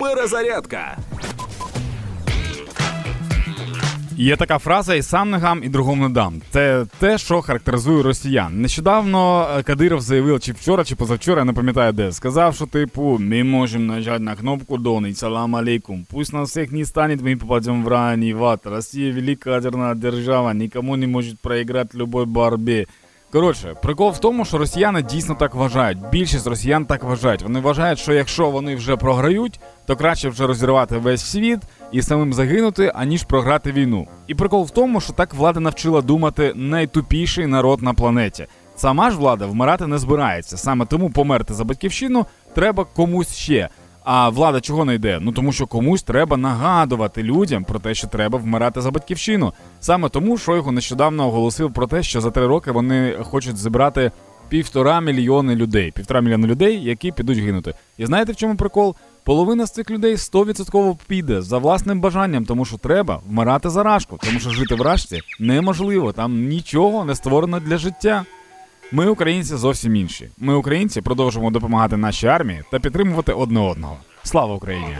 Перезарядка. Є така фраза і сам не гам, і другому не дам. Це те, що характеризує росіян. Нещодавно е, Кадиров заявив, чи вчора, чи позавчора, я не пам'ятаю де. Сказав, що типу, ми можемо нажати на кнопку донить, салам алейкум. Пусть нас всіх не станет, ми попадем в рай и в ад. Россия велика ядерная держава, никому не може проіграти любой борьбі. Коротше, прикол в тому, що росіяни дійсно так вважають. Більшість росіян так вважають. Вони вважають, що якщо вони вже програють, то краще вже розірвати весь світ і самим загинути, аніж програти війну. І прикол в тому, що так влада навчила думати найтупіший народ на планеті. Сама ж влада вмирати не збирається. Саме тому померти за батьківщину треба комусь ще. А влада чого не йде? Ну тому що комусь треба нагадувати людям про те, що треба вмирати за батьківщину. Саме тому Шойгу нещодавно оголосив про те, що за три роки вони хочуть зібрати півтора мільйони людей. Півтора мільйони людей, які підуть гинути. І знаєте в чому прикол? Половина з цих людей 100% піде за власним бажанням, тому що треба вмирати за рашку, тому що жити в рашці неможливо. Там нічого не створено для життя. Ми, українці, зовсім інші. Ми, українці, продовжуємо допомагати нашій армії та підтримувати одне одного. Слава Україні!